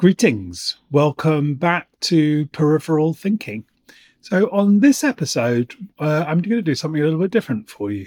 Greetings. Welcome back to Peripheral Thinking. So, on this episode, uh, I'm going to do something a little bit different for you.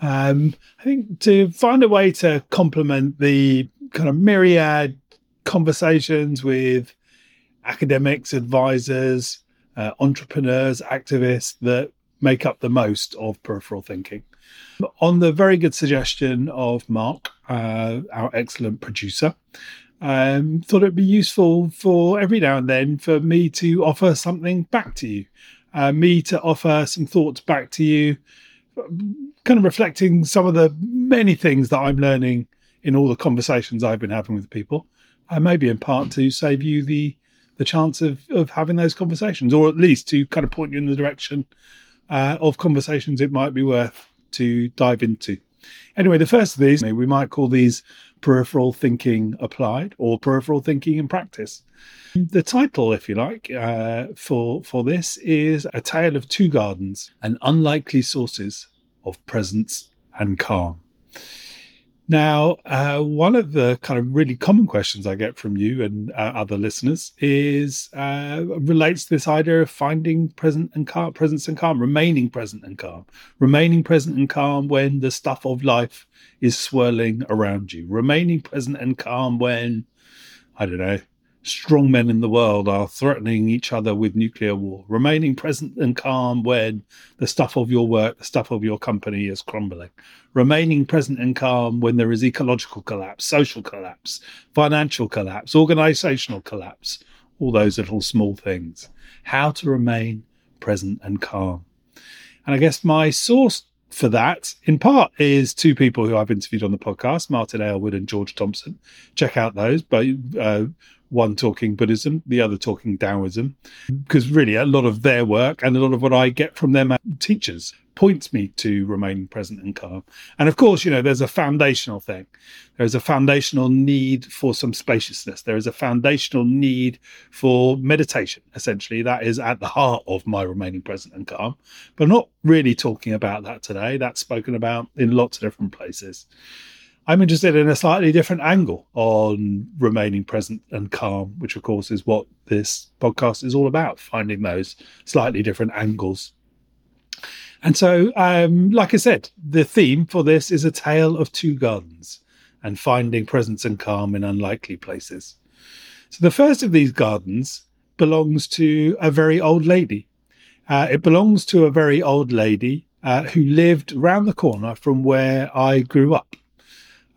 Um, I think to find a way to complement the kind of myriad conversations with academics, advisors, uh, entrepreneurs, activists that make up the most of peripheral thinking. On the very good suggestion of Mark, uh, our excellent producer, um, thought it'd be useful for every now and then for me to offer something back to you, uh, me to offer some thoughts back to you, kind of reflecting some of the many things that I'm learning in all the conversations I've been having with people, and maybe in part to save you the the chance of of having those conversations, or at least to kind of point you in the direction uh, of conversations it might be worth to dive into. Anyway, the first of these, we might call these peripheral thinking applied or peripheral thinking in practice. The title, if you like, uh, for for this is A Tale of Two Gardens and Unlikely Sources of Presence and Calm. Now, uh, one of the kind of really common questions I get from you and uh, other listeners is uh, relates to this idea of finding present and calm, presence and calm, remaining present and calm, remaining present and calm when the stuff of life is swirling around you, remaining present and calm when, I don't know, strong men in the world are threatening each other with nuclear war, remaining present and calm when the stuff of your work, the stuff of your company is crumbling, remaining present and calm when there is ecological collapse, social collapse, financial collapse, organizational collapse, all those little small things. How to remain present and calm. And I guess my source for that, in part, is two people who I've interviewed on the podcast, Martin Aylward and George Thompson. Check out those. But uh, one talking Buddhism, the other talking Taoism, because really a lot of their work and a lot of what I get from them teachers points me to remaining present and calm. And of course, you know, there's a foundational thing. There's a foundational need for some spaciousness. There is a foundational need for meditation, essentially. That is at the heart of my remaining present and calm. But I'm not really talking about that today. That's spoken about in lots of different places. I'm interested in a slightly different angle on remaining present and calm, which of course is what this podcast is all about, finding those slightly different angles. And so, um, like I said, the theme for this is a tale of two gardens and finding presence and calm in unlikely places. So, the first of these gardens belongs to a very old lady. Uh, it belongs to a very old lady uh, who lived round the corner from where I grew up.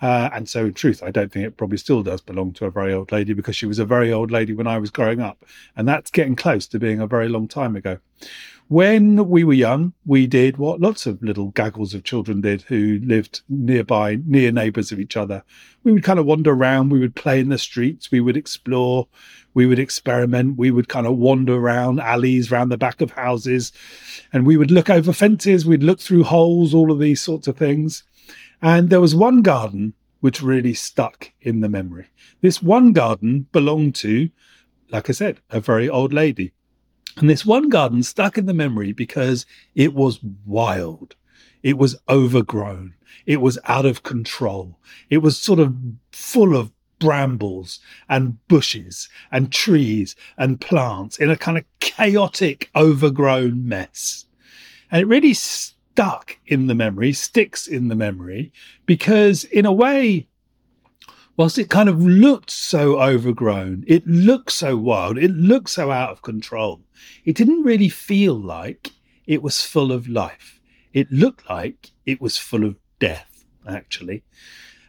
Uh, and so, in truth, I don't think it probably still does belong to a very old lady because she was a very old lady when I was growing up. And that's getting close to being a very long time ago. When we were young, we did what lots of little gaggles of children did who lived nearby, near neighbors of each other. We would kind of wander around, we would play in the streets, we would explore, we would experiment, we would kind of wander around alleys, around the back of houses, and we would look over fences, we'd look through holes, all of these sorts of things. And there was one garden which really stuck in the memory. This one garden belonged to, like I said, a very old lady. And this one garden stuck in the memory because it was wild. It was overgrown. It was out of control. It was sort of full of brambles and bushes and trees and plants in a kind of chaotic, overgrown mess. And it really stuck in the memory, sticks in the memory, because in a way, whilst it kind of looked so overgrown, it looked so wild, it looked so out of control, it didn't really feel like it was full of life. It looked like it was full of death, actually.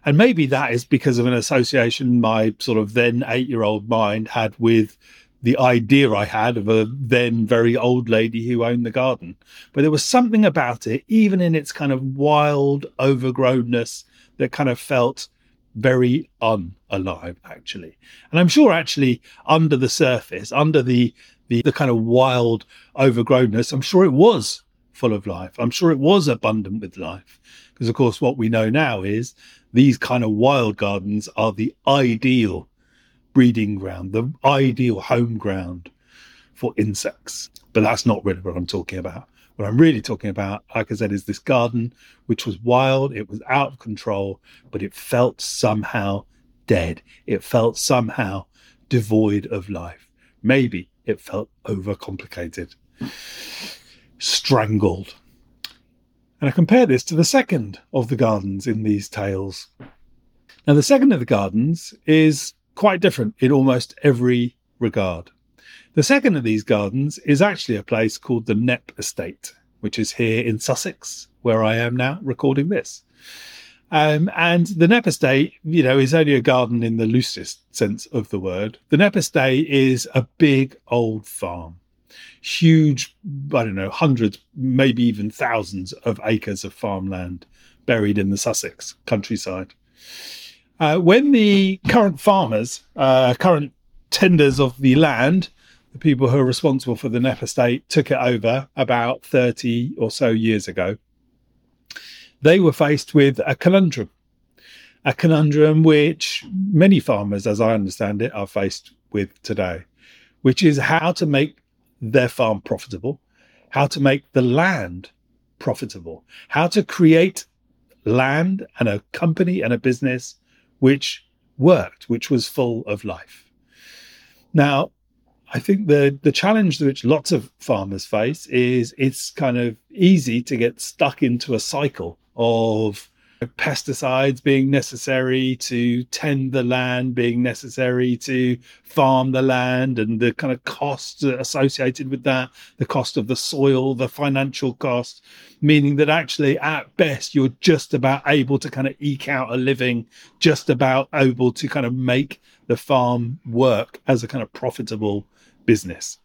And maybe that is because of an association my sort of then eight year old mind had with the idea I had of a then very old lady who owned the garden. But there was something about it, even in its kind of wild overgrownness, that kind of felt very unalive, actually. And I'm sure, actually, under the surface, under the, the, the kind of wild overgrownness, I'm sure it was full of life. I'm sure it was abundant with life. Because, of course, what we know now is these kind of wild gardens are the ideal breeding ground, the ideal home ground for insects. But that's not really what I'm talking about. What I'm really talking about, like I said, is this garden, which was wild, it was out of control, but it felt somehow dead. It felt somehow devoid of life. Maybe it felt overcomplicated, strangled. And I compare this to the second of the gardens in these tales. Now, the second of the gardens is quite different in almost every regard. The second of these gardens is actually a place called the Knepp Estate, which is here in Sussex, where I am now recording this. Um, and the Knepp Estate, you know, is only a garden in the loosest sense of the word. The Knepp Estate is a big old farm, huge, I don't know, hundreds, maybe even thousands of acres of farmland buried in the Sussex countryside. Uh, when the current farmers, uh, current tenders of the land, the people who are responsible for the Knepp Estate took it over about 30 or so years ago, they were faced with a conundrum. A conundrum which many farmers, as I understand it, are faced with today, which is how to make their farm profitable, how to make the land profitable, how to create land and a company and a business which worked, which was full of life. Now, I think the the challenge which lots of farmers face is it's kind of easy to get stuck into a cycle of pesticides being necessary to tend the land, being necessary to farm the land, and the kind of costs associated with that, the cost of the soil, the financial cost, meaning that actually, at best, you're just about able to kind of eke out a living, just about able to kind of make the farm work as a kind of profitable business.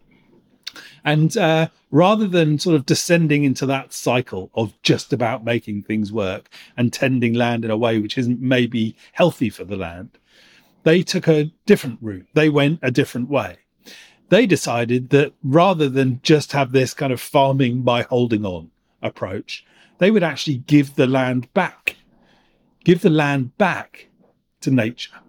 And uh, rather than sort of descending into that cycle of just about making things work and tending land in a way which isn't maybe healthy for the land, they took a different route. They went a different way. They decided that rather than just have this kind of farming by holding on approach, they would actually give the land back, give the land back to nature.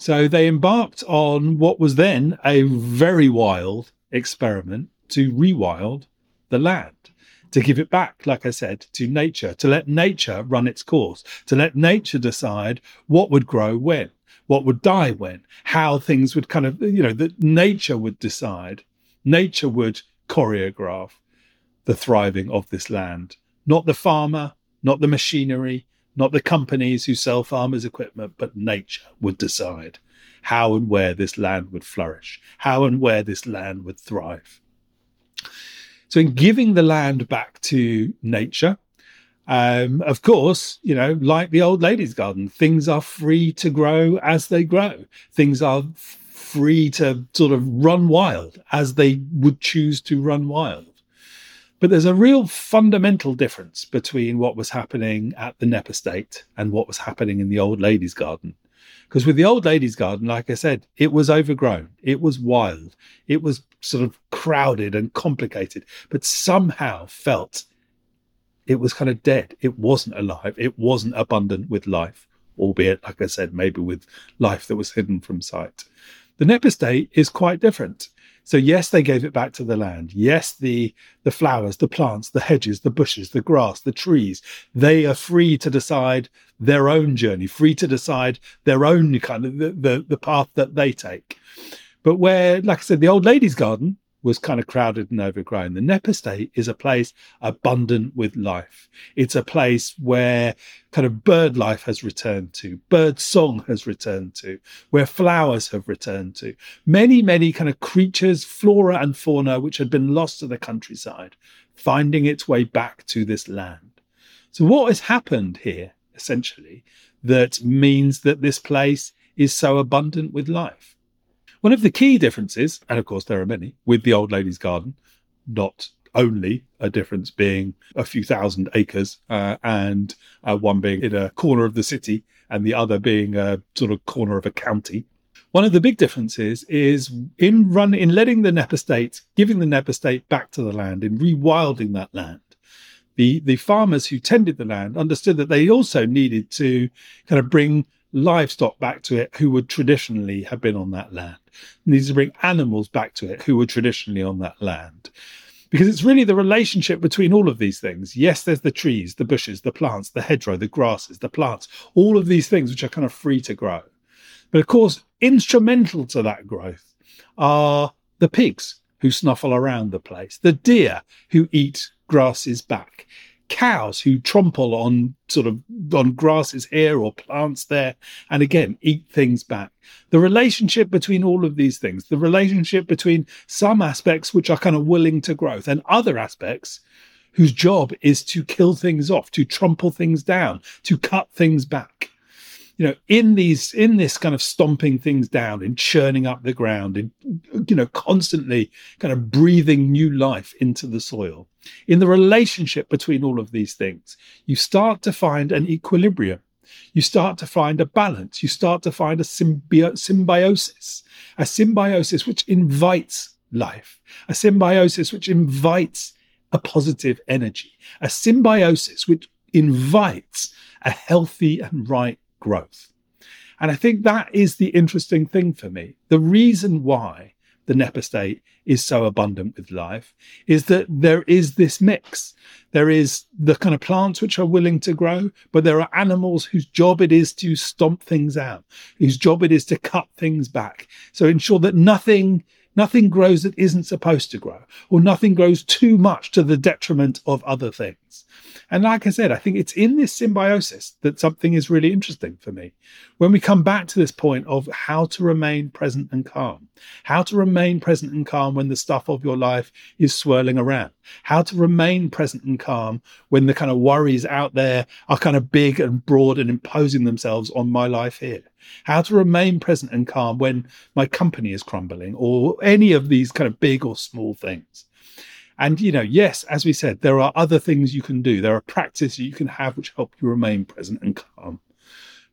So they embarked on what was then a very wild experiment to rewild the land, to give it back, like I said, to nature, to let nature run its course, to let nature decide what would grow when, what would die when, how things would kind of, you know, that nature would decide, nature would choreograph the thriving of this land, not the farmer, not the machinery, not the companies who sell farmers' equipment, but nature would decide how and where this land would flourish, how and where this land would thrive. So, in giving the land back to nature, um, of course, you know, like the old lady's garden, things are free to grow as they grow. Things are free to sort of run wild as they would choose to run wild. But there's a real fundamental difference between what was happening at the Knepp estate and what was happening in the old lady's garden. Because with the old ladies' garden, like I said, it was overgrown, it was wild, it was sort of crowded and complicated, but somehow felt it was kind of dead. It wasn't alive, it wasn't abundant with life, albeit, like I said, maybe with life that was hidden from sight. The Knepp estate is quite different. So yes, they gave it back to the land. Yes, the the flowers, the plants, the hedges, the bushes, the grass, the trees, they are free to decide their own journey, free to decide their own kind of the, the, the path that they take. But where, like I said, the old lady's garden was kind of crowded and overgrown. The Knepp Estate is a place abundant with life. It's a place where kind of bird life has returned to, bird song has returned to, where flowers have returned to. Many, many kind of creatures, flora and fauna, which had been lost to the countryside, finding its way back to this land. So what has happened here, essentially, that means that this place is so abundant with life? One of the key differences, and of course there are many, with the old lady's garden, not only a difference being a few thousand acres uh, and uh, one being in a corner of the city and the other being a sort of corner of a county. One of the big differences is in run in letting the Knepp estate, giving the Knepp estate back to the land, in rewilding that land. The the farmers who tended the land understood that they also needed to kind of bring livestock back to it who would traditionally have been on that land. It needs to bring animals back to it who were traditionally on that land. Because it's really the relationship between all of these things. Yes, there's the trees, the bushes, the plants, the hedgerow, the grasses, the plants, all of these things which are kind of free to grow. But of course, instrumental to that growth are the pigs who snuffle around the place, the deer who eat grasses back, cows who trample on sort of on grasses here or plants there and again eat things back. The relationship between all of these things the relationship between some aspects which are kind of willing to growth and other aspects whose job is to kill things off to trample things down to cut things back you know, in these, in this kind of stomping things down and churning up the ground and, you know, constantly kind of breathing new life into the soil, in the relationship between all of these things, you start to find an equilibrium. You start to find a balance. You start to find a symbi- symbiosis, a symbiosis which invites life, a symbiosis which invites a positive energy, a symbiosis which invites a healthy and right growth. And I think that is the interesting thing for me. The reason why the Knepp estate is so abundant with life is that there is this mix. There is the kind of plants which are willing to grow, but there are animals whose job it is to stomp things out, whose job it is to cut things back. So ensure that nothing nothing grows that isn't supposed to grow, or nothing grows too much to the detriment of other things. And like I said, I think it's in this symbiosis that something is really interesting for me. When we come back to this point of how to remain present and calm, how to remain present and calm when the stuff of your life is swirling around, how to remain present and calm when the kind of worries out there are kind of big and broad and imposing themselves on my life here. How to remain present and calm when my company is crumbling or any of these kind of big or small things. And, you know, yes, as we said, there are other things you can do. There are practices you can have which help you remain present and calm.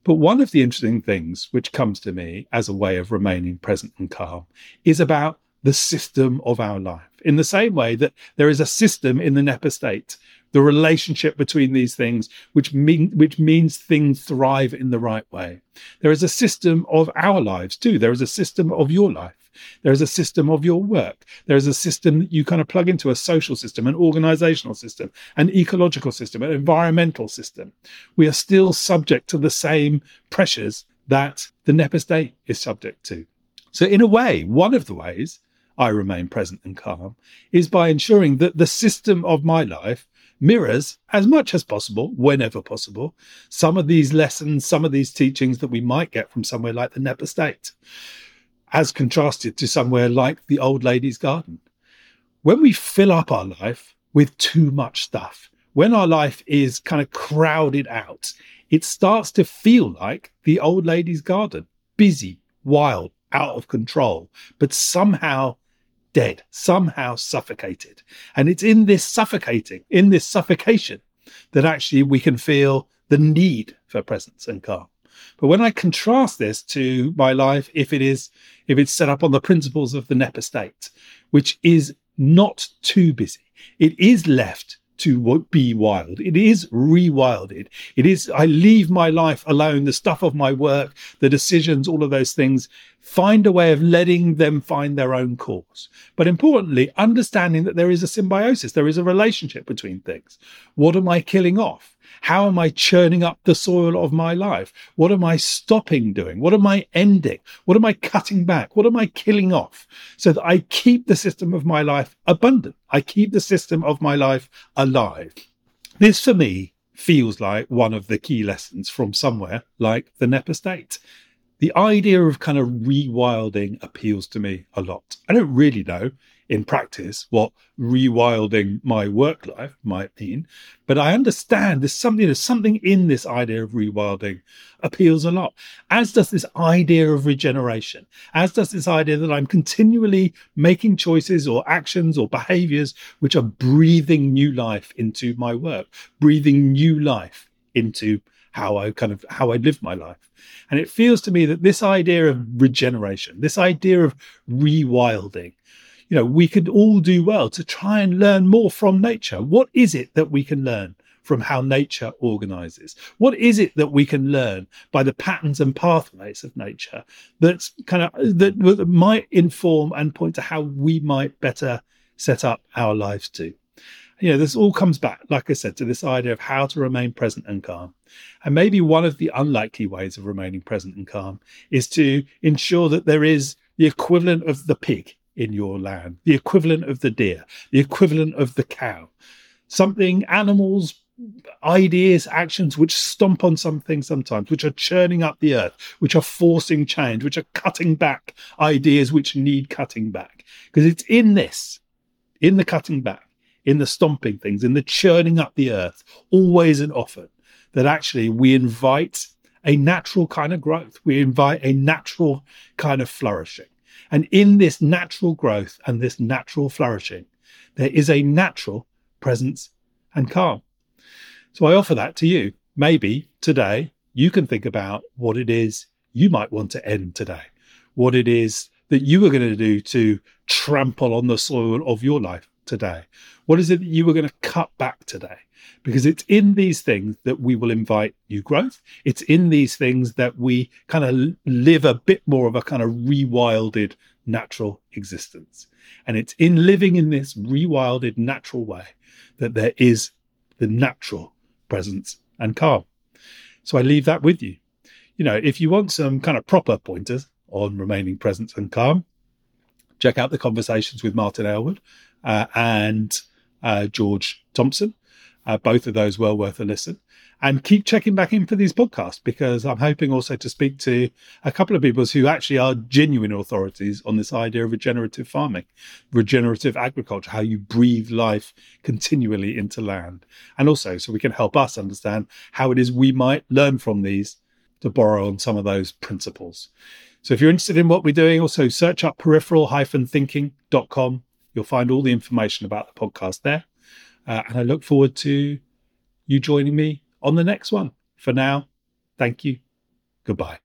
But one of the interesting things which comes to me as a way of remaining present and calm is about the system of our life. In the same way that there is a system in the Knepp estate, the relationship between these things, which mean which means things thrive in the right way. There is a system of our lives too. There is a system of your life. There is a system of your work. There is a system that you kind of plug into a social system, an organizational system, an ecological system, an environmental system. We are still subject to the same pressures that the Knepp estate is subject to. So, in a way, one of the ways I remain present and calm is by ensuring that the system of my life mirrors as much as possible, whenever possible, some of these lessons, some of these teachings that we might get from somewhere like the Knepp estate as contrasted to somewhere like the old lady's garden. When we fill up our life with too much stuff, when our life is kind of crowded out, it starts to feel like the old lady's garden busy, wild, out of control, but somehow dead, somehow suffocated. And it's in this suffocating, in this suffocation, that actually we can feel the need for presence and calm. But when I contrast this to my life, if it is, if it's set up on the principles of the Knepp estate, which is not too busy, it is left to be wild. It is rewilded. It is, I leave my life alone, the stuff of my work, the decisions, all of those things, find a way of letting them find their own course. But importantly, understanding that there is a symbiosis, there is a relationship between things. What am I killing off? How am I churning up the soil of my life? What am I stopping doing? What am I ending? What am I cutting back? What am I killing off so that I keep the system of my life abundant? I keep the system of my life alive. This for me feels like one of the key lessons from somewhere like the Knepp estate. The idea of kind of rewilding appeals to me a lot. I don't really know in practice what rewilding my work life might mean. But I understand there's something, there's something in this idea of rewilding appeals a lot, as does this idea of regeneration, as does this idea that I'm continually making choices or actions or behaviors which are breathing new life into my work, breathing new life into how I kind of how I live my life. And it feels to me that this idea of regeneration, this idea of rewilding, you know, we could all do well to try and learn more from nature. What is it that we can learn from how nature organizes? What is it that we can learn by the patterns and pathways of nature that's kind of that, that might inform and point to how we might better set up our lives too? You know, this all comes back, like I said, to this idea of how to remain present and calm. And maybe one of the unlikely ways of remaining present and calm is to ensure that there is the equivalent of the pig in your land, the equivalent of the deer, the equivalent of the cow, something animals ideas, actions which stomp on something sometimes, which are churning up the earth, which are forcing change, which are cutting back ideas which need cutting back. Because it's in this, in the cutting back, in the stomping things, in the churning up the earth, always and often, that actually we invite a natural kind of growth. We invite a natural kind of flourishing. And in this natural growth and this natural flourishing, there is a natural presence and calm. So I offer that to you. Maybe today you can think about what it is you might want to end today, what it is that you are going to do to trample on the soil of your life today. What is it that you were going to cut back today? Because it's in these things that we will invite new growth. It's in these things that we kind of live a bit more of a kind of rewilded natural existence. And it's in living in this rewilded natural way that there is the natural presence, and calm. So I leave that with you. You know, if you want some kind of proper pointers on remaining present and calm, check out the conversations with Martin Aylward uh, and uh, George Thompson. Uh, both of those well worth a listen and keep checking back in for these podcasts because I'm hoping also to speak to a couple of people who actually are genuine authorities on this idea of regenerative farming, regenerative agriculture, how you breathe life continually into land. And also so we can help us understand how it is we might learn from these to borrow on some of those principles. So if you're interested in what we're doing, also search up peripheral-thinking.com. You'll find all the information about the podcast there. Uh, and I look forward to you joining me on the next one. For now, thank you. Goodbye.